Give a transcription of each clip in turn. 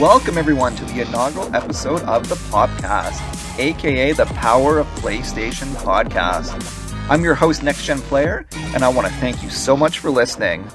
Welcome, everyone, to the inaugural episode of the Popcast, aka the Power of PlayStation podcast. I'm your host, Next Gen Player, and I want to thank you so much for listening.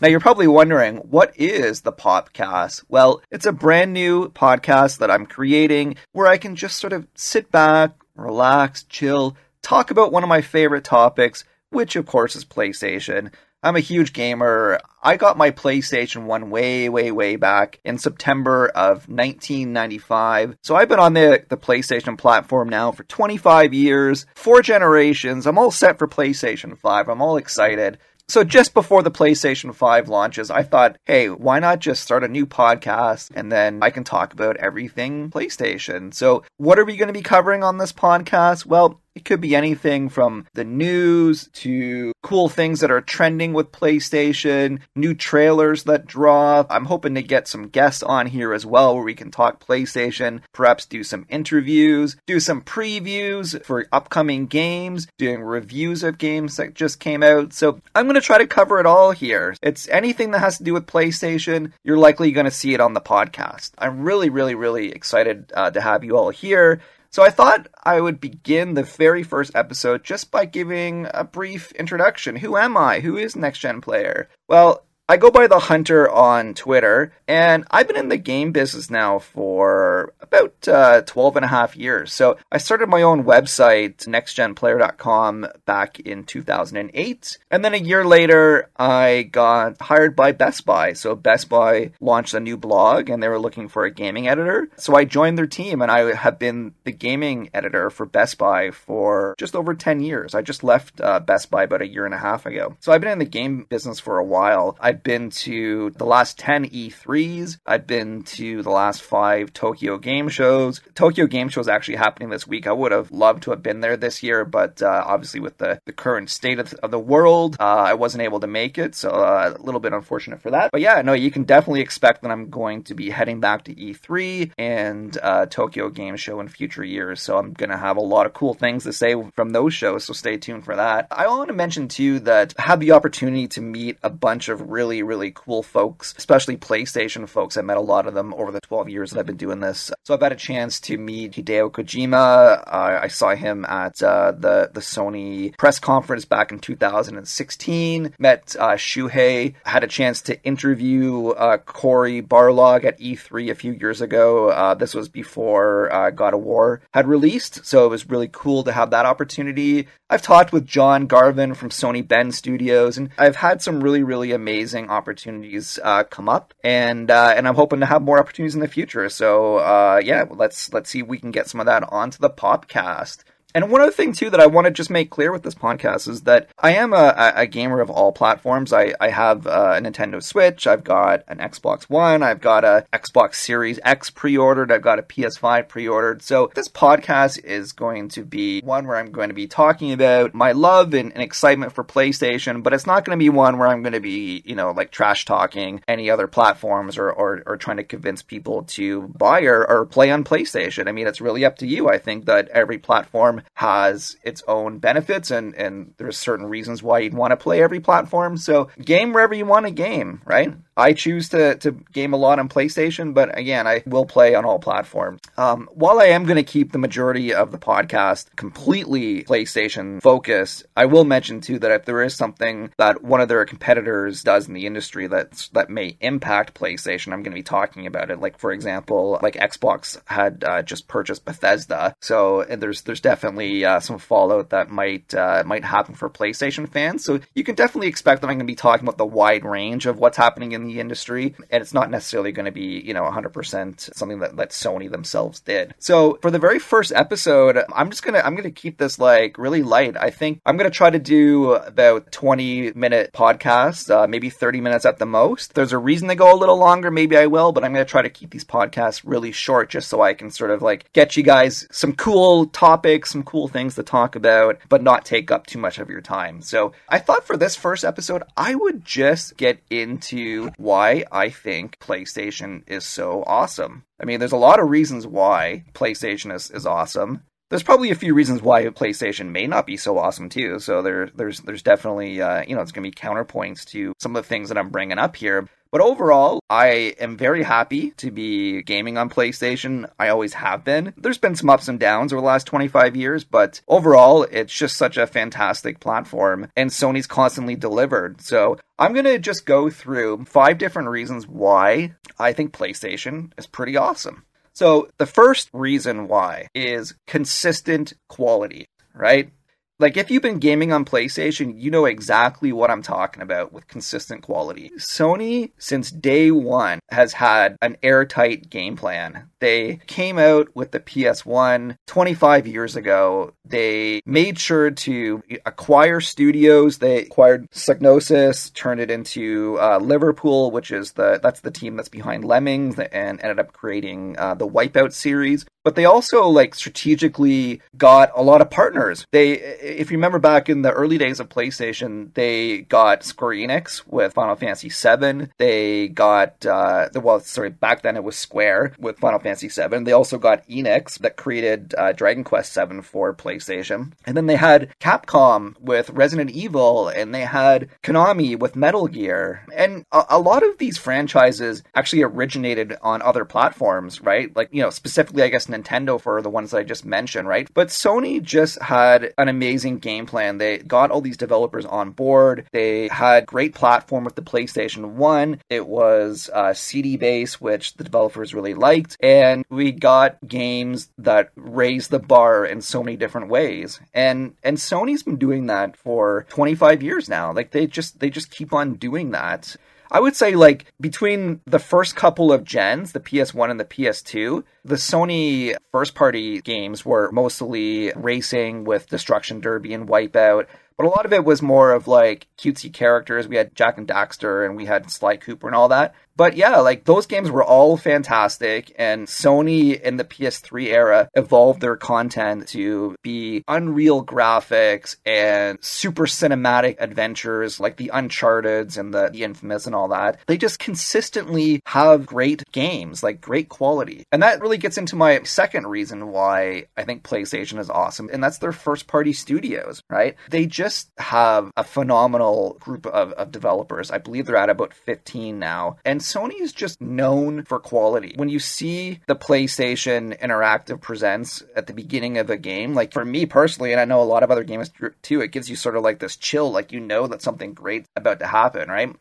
Now, you're probably wondering, what is the Popcast? Well, it's a brand new podcast that I'm creating where I can just sort of sit back, relax, chill, talk about one of my favorite topics, which of course is PlayStation. I'm a huge gamer. I got my PlayStation 1 way, way, way back in September of 1995. So I've been on the, the PlayStation platform now for 25 years, four generations. I'm all set for PlayStation 5. I'm all excited. So just before the PlayStation 5 launches, I thought, hey, why not just start a new podcast and then I can talk about everything PlayStation. So what are we going to be covering on this podcast? Well, it could be anything from the news to cool things that are trending with PlayStation, new trailers that drop. I'm hoping to get some guests on here as well where we can talk PlayStation, perhaps do some interviews, do some previews for upcoming games, doing reviews of games that just came out. So I'm going to try to cover it all here. It's anything that has to do with PlayStation, you're likely going to see it on the podcast. I'm really, really, really excited uh, to have you all here. So I thought I would begin the very first episode just by giving a brief introduction. Who am I? Who is Next Gen Player? Well, I go by the Hunter on Twitter, and I've been in the game business now for about uh, 12 and a half years. So I started my own website, nextgenplayer.com, back in 2008. And then a year later, I got hired by Best Buy. So Best Buy launched a new blog, and they were looking for a gaming editor. So I joined their team, and I have been the gaming editor for Best Buy for just over 10 years. I just left uh, Best Buy about a year and a half ago. So I've been in the game business for a while. I I've been to the last 10 E3s. I've been to the last five Tokyo game shows. Tokyo game show is actually happening this week. I would have loved to have been there this year, but uh, obviously with the, the current state of, of the world, uh, I wasn't able to make it. So uh, a little bit unfortunate for that. But yeah, no, you can definitely expect that I'm going to be heading back to E3 and uh, Tokyo game show in future years. So I'm going to have a lot of cool things to say from those shows. So stay tuned for that. I want to mention too that I had the opportunity to meet a bunch of really really, really cool folks, especially PlayStation folks. I met a lot of them over the 12 years that I've been doing this. So I've had a chance to meet Hideo Kojima. Uh, I saw him at uh, the, the Sony press conference back in 2016. Met uh, Shuhei. Had a chance to interview uh, Cory Barlog at E3 a few years ago. Uh, this was before uh, God of War had released. So it was really cool to have that opportunity. I've talked with John Garvin from Sony Bend Studios, and I've had some really, really amazing opportunities uh, come up, and uh, and I'm hoping to have more opportunities in the future. So uh, yeah, let's let's see if we can get some of that onto the podcast. And one other thing too that I want to just make clear with this podcast is that I am a, a gamer of all platforms. I, I have uh, a Nintendo Switch, I've got an Xbox One, I've got a Xbox Series X pre-ordered, I've got a PS5 pre-ordered. So this podcast is going to be one where I'm going to be talking about my love and, and excitement for PlayStation, but it's not going to be one where I'm going to be, you know, like trash talking any other platforms or, or, or trying to convince people to buy or, or play on PlayStation. I mean, it's really up to you. I think that every platform has its own benefits and, and there's certain reasons why you'd want to play every platform. So game wherever you want to game, right? I choose to, to game a lot on PlayStation, but again, I will play on all platforms. Um, while I am going to keep the majority of the podcast completely PlayStation focused, I will mention too that if there is something that one of their competitors does in the industry that's, that may impact PlayStation, I'm going to be talking about it. Like for example, like Xbox had uh, just purchased Bethesda, so there's there's definitely uh, some fallout that might uh, might happen for PlayStation fans. So you can definitely expect that I'm going to be talking about the wide range of what's happening in the industry, and it's not necessarily going to be, you know, 100% something that, that Sony themselves did. So for the very first episode, I'm just gonna I'm gonna keep this like really light. I think I'm gonna try to do about 20 minute podcast, uh, maybe 30 minutes at the most. There's a reason to go a little longer, maybe I will, but I'm gonna try to keep these podcasts really short just so I can sort of like get you guys some cool topics, some cool things to talk about, but not take up too much of your time. So I thought for this first episode, I would just get into why I think PlayStation is so awesome. I mean, there's a lot of reasons why PlayStation is, is awesome. There's probably a few reasons why a PlayStation may not be so awesome too. So there, there's, there's definitely, uh, you know, it's going to be counterpoints to some of the things that I'm bringing up here. But overall, I am very happy to be gaming on PlayStation. I always have been. There's been some ups and downs over the last 25 years, but overall, it's just such a fantastic platform, and Sony's constantly delivered. So I'm going to just go through five different reasons why I think PlayStation is pretty awesome. So, the first reason why is consistent quality, right? Like, if you've been gaming on PlayStation, you know exactly what I'm talking about with consistent quality. Sony, since day one, has had an airtight game plan. They came out with the PS1 25 years ago. They made sure to acquire studios. They acquired Psygnosis, turned it into uh, Liverpool, which is the that's the team that's behind Lemmings, and ended up creating uh, the Wipeout series but they also like strategically got a lot of partners. They, if you remember back in the early days of PlayStation, they got Square Enix with Final Fantasy VII. They got, uh, well, sorry, back then it was Square with Final Fantasy VII. They also got Enix that created uh, Dragon Quest VII for PlayStation, and then they had Capcom with Resident Evil, and they had Konami with Metal Gear, and a, a lot of these franchises actually originated on other platforms, right? Like you know, specifically, I guess. Nintendo for the ones that I just mentioned, right? But Sony just had an amazing game plan. They got all these developers on board. They had great platform with the PlayStation 1. It was uh, CD based, which the developers really liked. And we got games that raised the bar in so many different ways. And and Sony's been doing that for 25 years now. Like they just they just keep on doing that. I would say like between the first couple of gens, the PS1 and the PS2, the Sony first party games were mostly racing with Destruction Derby and Wipeout. But a lot of it was more of like cutesy characters. We had Jak and Daxter and we had Sly Cooper and all that. But yeah, like those games were all fantastic, and Sony in the PS3 era evolved their content to be unreal graphics and super cinematic adventures like the Uncharted and the, the Infamous and all that. They just consistently have great games, like great quality. And that really gets into my second reason why I think PlayStation is awesome, and that's their first party studios, right? They just have a phenomenal group of, of developers. I believe they're at about 15 now. And Sony is just known for quality. When you see the PlayStation Interactive Presents at the beginning of a game, like for me personally, and I know a lot of other gamers too, it gives you sort of like this chill, like you know that something great's about to happen, right?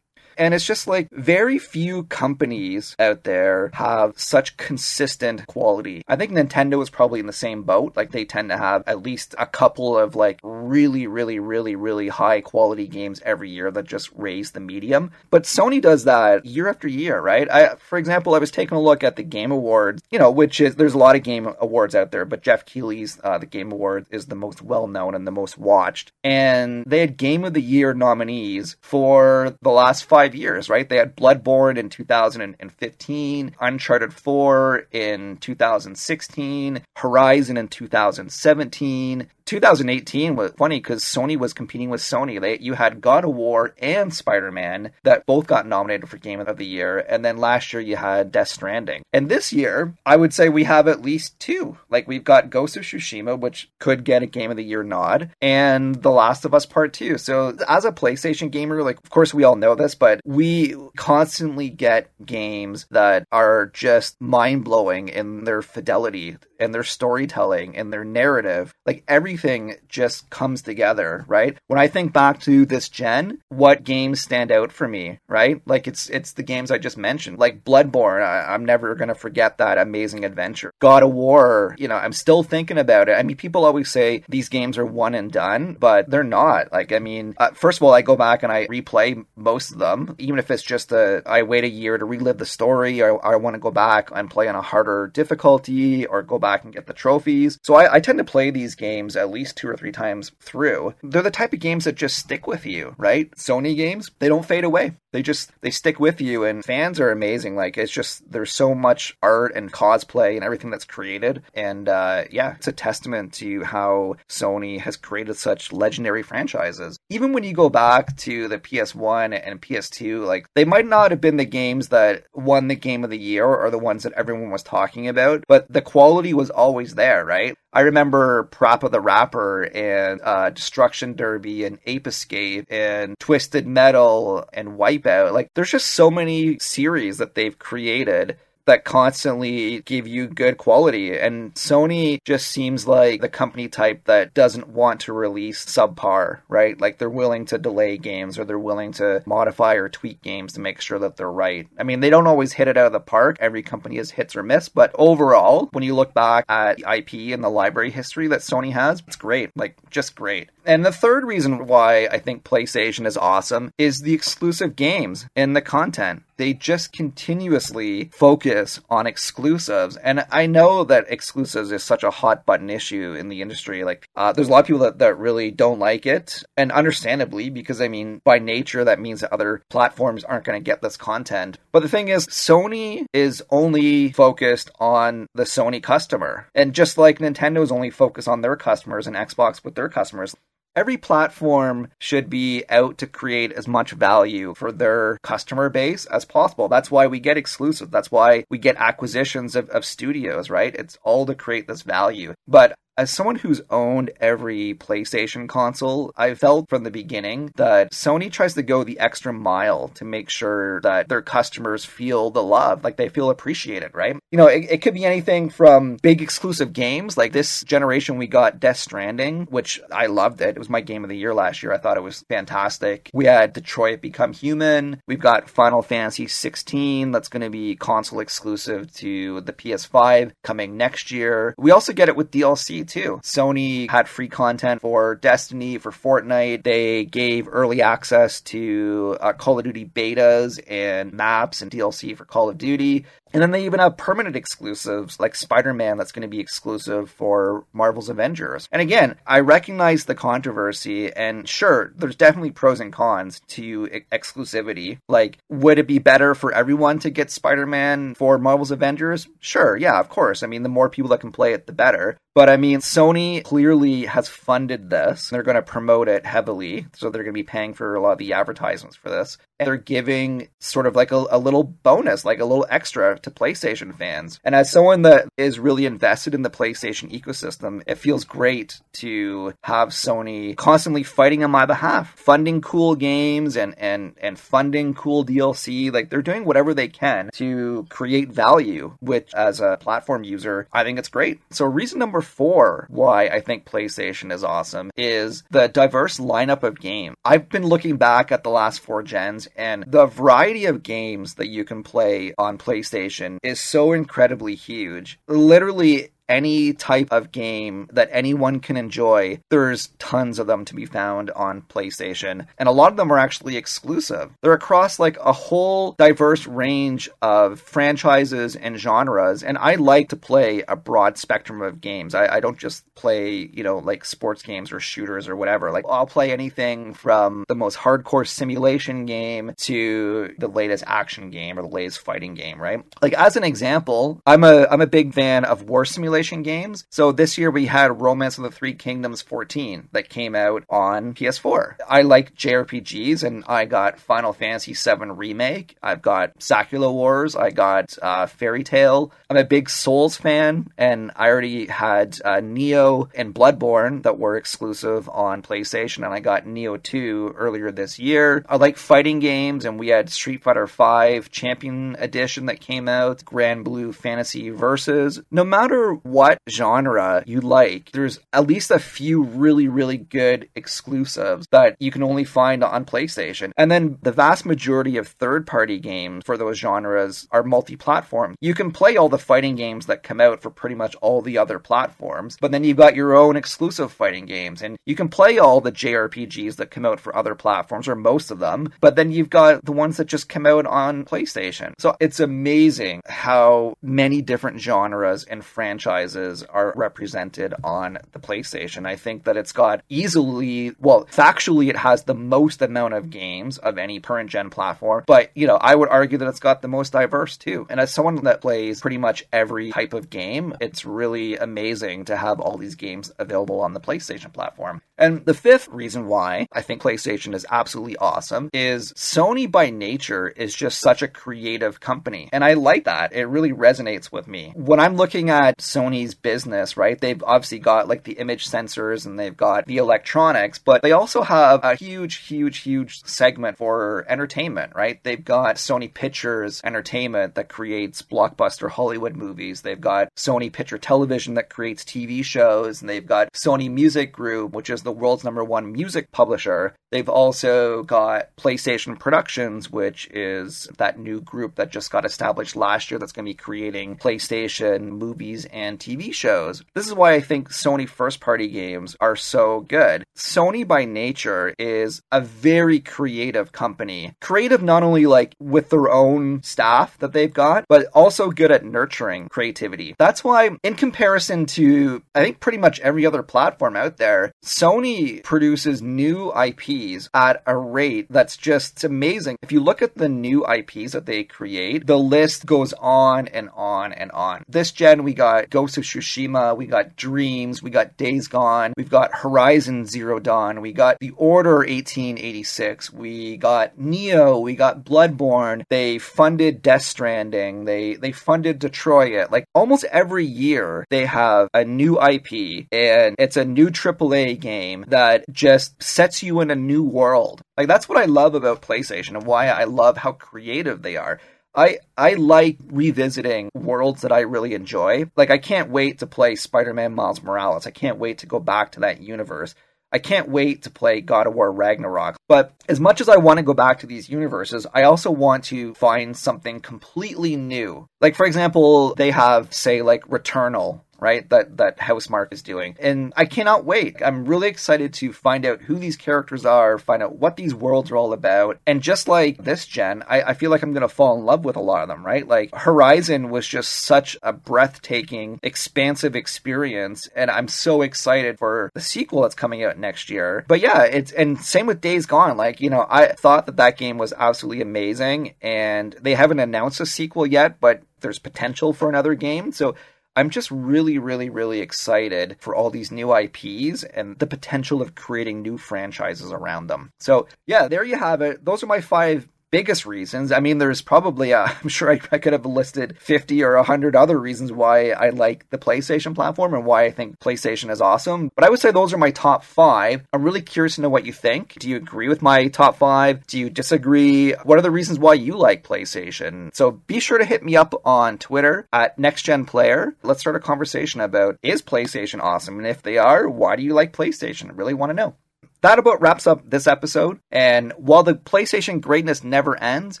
And it's just like very few companies out there have such consistent quality. I think Nintendo is probably in the same boat. Like they tend to have at least a couple of like really, really, really, really high quality games every year that just raise the medium. But Sony does that year after year, right? I, for example, I was taking a look at the Game Awards, you know, which is there's a lot of game awards out there, but Jeff Keighley's uh, the Game Award is the most well known and the most watched. And they had Game of the Year nominees for the last five five years, right? They had Bloodborne in 2015, Uncharted 4 in 2016, Horizon in 2017, 2018 was funny because Sony was competing with Sony. They you had God of War and Spider Man that both got nominated for Game of the Year, and then last year you had Death Stranding. And this year, I would say we have at least two. Like we've got Ghost of Tsushima, which could get a Game of the Year nod, and The Last of Us Part Two. So as a PlayStation gamer, like of course we all know this, but we constantly get games that are just mind blowing in their fidelity and their storytelling and their narrative. Like every everything just comes together, right? When I think back to this gen, what games stand out for me, right? Like it's it's the games I just mentioned, like Bloodborne. I, am never gonna forget that amazing adventure. God of War, you know, I'm still thinking about it. I mean, people always say these games are one and done, but they're not. Like, I mean, uh, first of all, I go back and I replay most of them, even if it's just a I wait a year to relive the story, or I want to go back and play on a harder difficulty, or go back and get the trophies. So I, I tend to play these games at least two or three times through. They're the type of games that just stick with you, right? Sony games, they don't fade away. They just they stick with you and fans are amazing. Like it's just there's so much art and cosplay and everything that's created. And uh, yeah, it's a testament to how Sony has created such legendary franchises. Even when you go back to the PS1 and PS2, like they might not have been the games that won the game of the year or the ones that everyone was talking about, but the quality was always there, right? I remember Parappa the Rapper and uh, Destruction Derby and Ape Escape and Twisted Metal and Wipeout. Like, there's just so many series that they've created that constantly give you good quality. And Sony just seems like the company type that doesn't want to release subpar, right? Like they're willing to delay games or they're willing to modify or tweak games to make sure that they're right. I mean, they don't always hit it out of the park. Every company has hits or miss, but overall, when you look back at the IP and the library history that Sony has, it's great. Like just great. And the third reason why I think PlayStation is awesome is the exclusive games and the content. They just continuously focus on exclusives. And I know that exclusives is such a hot button issue in the industry. Like, uh, there's a lot of people that, that really don't like it. And understandably, because I mean, by nature, that means that other platforms aren't going to get this content. But the thing is, Sony is only focused on the Sony customer. And just like Nintendo is only focused on their customers and Xbox with their customers, Every platform should be out to create as much value for their customer base as possible. That's why we get exclusive. That's why we get acquisitions of, of studios, right? It's all to create this value. But as someone who's owned every PlayStation console, I felt from the beginning that Sony tries to go the extra mile to make sure that their customers feel the love, like they feel appreciated, right? You know, it, it could be anything from big exclusive games, like this generation we got Death Stranding, which I loved it. It was my game of the year last year. I thought it was fantastic. We had Detroit Become Human. We've got Final Fantasy 16 that's going to be console exclusive to the PS5 coming next year. We also get it with DLC too. Sony had free content for Destiny, for Fortnite. They gave early access to uh, Call of Duty betas and maps and DLC for Call of Duty. And then they even have permanent exclusives like Spider Man that's going to be exclusive for Marvel's Avengers. And again, I recognize the controversy, and sure, there's definitely pros and cons to exclusivity. Like, would it be better for everyone to get Spider Man for Marvel's Avengers? Sure, yeah, of course. I mean, the more people that can play it, the better. But I mean, Sony clearly has funded this. They're going to promote it heavily. So they're going to be paying for a lot of the advertisements for this. They're giving sort of like a, a, little bonus, like a little extra to PlayStation fans. And as someone that is really invested in the PlayStation ecosystem, it feels great to have Sony constantly fighting on my behalf, funding cool games and, and, and funding cool DLC. Like they're doing whatever they can to create value, which as a platform user, I think it's great. So reason number four, why I think PlayStation is awesome, is the diverse lineup of games. I've been looking back at the last four gens, and the variety of games that you can play on PlayStation is so incredibly huge. Literally, any type of game that anyone can enjoy, there's tons of them to be found on PlayStation. And a lot of them are actually exclusive. They're across like a whole diverse range of franchises and genres. And I like to play a broad spectrum of games. I, I don't just play, you know, like sports games or shooters or whatever. Like I'll play anything from the most hardcore simulation game to the latest action game or the latest fighting game, right? Like as an example, I'm a I'm a big fan of war simulation simulation games. So this year we had Romance of the Three Kingdoms 14 that came out on PS4. I like JRPGs and I got Final Fantasy VII Remake. I've got Sakura Wars. I got uh, Fairy Tail. I'm a big Souls fan and I already had uh, Nioh and Bloodborne that were exclusive on PlayStation and I got Nioh 2 earlier this year. I like fighting games and we had Street Fighter V Champion Edition that came out, Granblue Fantasy Versus. No matter what genre you like, there's at least a few really, really good exclusives that you can only find on PlayStation. And then the vast majority of third party games for those genres are multi platform. You can play all the fighting games that come out for pretty much all the other platforms, but then you've got your own exclusive fighting games, and you can play all the JRPGs that come out for other platforms, or most of them, but then you've got the ones that just come out on PlayStation. So it's amazing how many different genres and franchises franchises are represented on the PlayStation. I think that it's got easily, well, factually, it has the most amount of games of any current gen platform, but, you know, I would argue that it's got the most diverse too. And as someone that plays pretty much every type of game, it's really amazing to have all these games available on the PlayStation platform. And the fifth reason why I think PlayStation is absolutely awesome is Sony by nature is just such a creative company. And I like that. It really resonates with me. When I'm looking at Sony's business, right, they've obviously got like the image sensors and they've got the electronics, but they also have a huge, huge, huge segment for entertainment, right? They've got Sony Pictures Entertainment that creates blockbuster Hollywood movies. They've got Sony Picture Television that creates TV shows. And they've got Sony Music Group, which is the world's number one music publisher. They've also got PlayStation Productions, which is that new group that just got established last year that's going to be creating PlayStation movies and TV shows. This is why I think Sony first party games are so good. Sony by nature is a very creative company. Creative not only like with their own staff that they've got, but also good at nurturing creativity. That's why, in comparison to, I think pretty much every other platform out there, Sony produces new IPs at a rate that's just amazing. If you look at the new IPs that they create, the list goes on and on and on. This gen, we got Ghost of Tsushima, we got Dreams, we got Days Gone, we've got Horizon Zero Dawn, we got The Order 1886, we got Nioh, we got Bloodborne. They funded Death Stranding, they they funded Detroit. Like almost every year, they have a new IP and it's a new AAA game game that just sets you in a new world. Like that's what I love about PlayStation and why I love how creative they are. I I like revisiting worlds that I really enjoy. Like I can't wait to play Spider-Man Miles Morales. I can't wait to go back to that universe. I can't wait to play God of War Ragnarok. But as much as I want to go back to these universes, I also want to find something completely new. Like for example, they have say like Returnal right? That that Housemarque is doing. And I cannot wait. I'm really excited to find out who these characters are, find out what these worlds are all about. And just like this gen, I, I feel like I'm gonna fall in love with a lot of them, right? Like Horizon was just such a breathtaking, expansive experience, and I'm so excited for the sequel that's coming out next year. But yeah, it's and same with Days Gone. Like, you know, I thought that that game was absolutely amazing, and they haven't announced a sequel yet, but there's potential for another game. So I'm just really, really, really excited for all these new IPs and the potential of creating new franchises around them. So, yeah, there you have it. Those are my five biggest reasons. I mean, there's probably, uh, I'm sure I, I, could have listed 50 or 100 other reasons why I like the PlayStation platform and why I think PlayStation is awesome. But I would say those are my top five. I'm really curious to know what you think. Do you agree with my top five? Do you disagree? What are the reasons why you like PlayStation? So be sure to hit me up on Twitter at NextGenPlayer. Let's start a conversation about is PlayStation awesome? And if they are, why do you like PlayStation? I really want to know that about wraps up this episode. And while the PlayStation greatness never ends,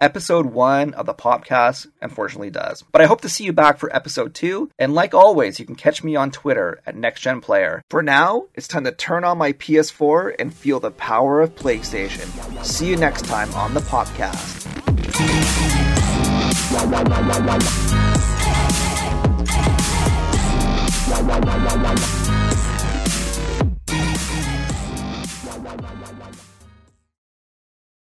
episode one of the podcast unfortunately does. But I hope to see you back for episode two. And like always, you can catch me on Twitter at NextGenPlayer. For now, it's time to turn on my PS4 and feel the power of PlayStation. See you next time on the podcast.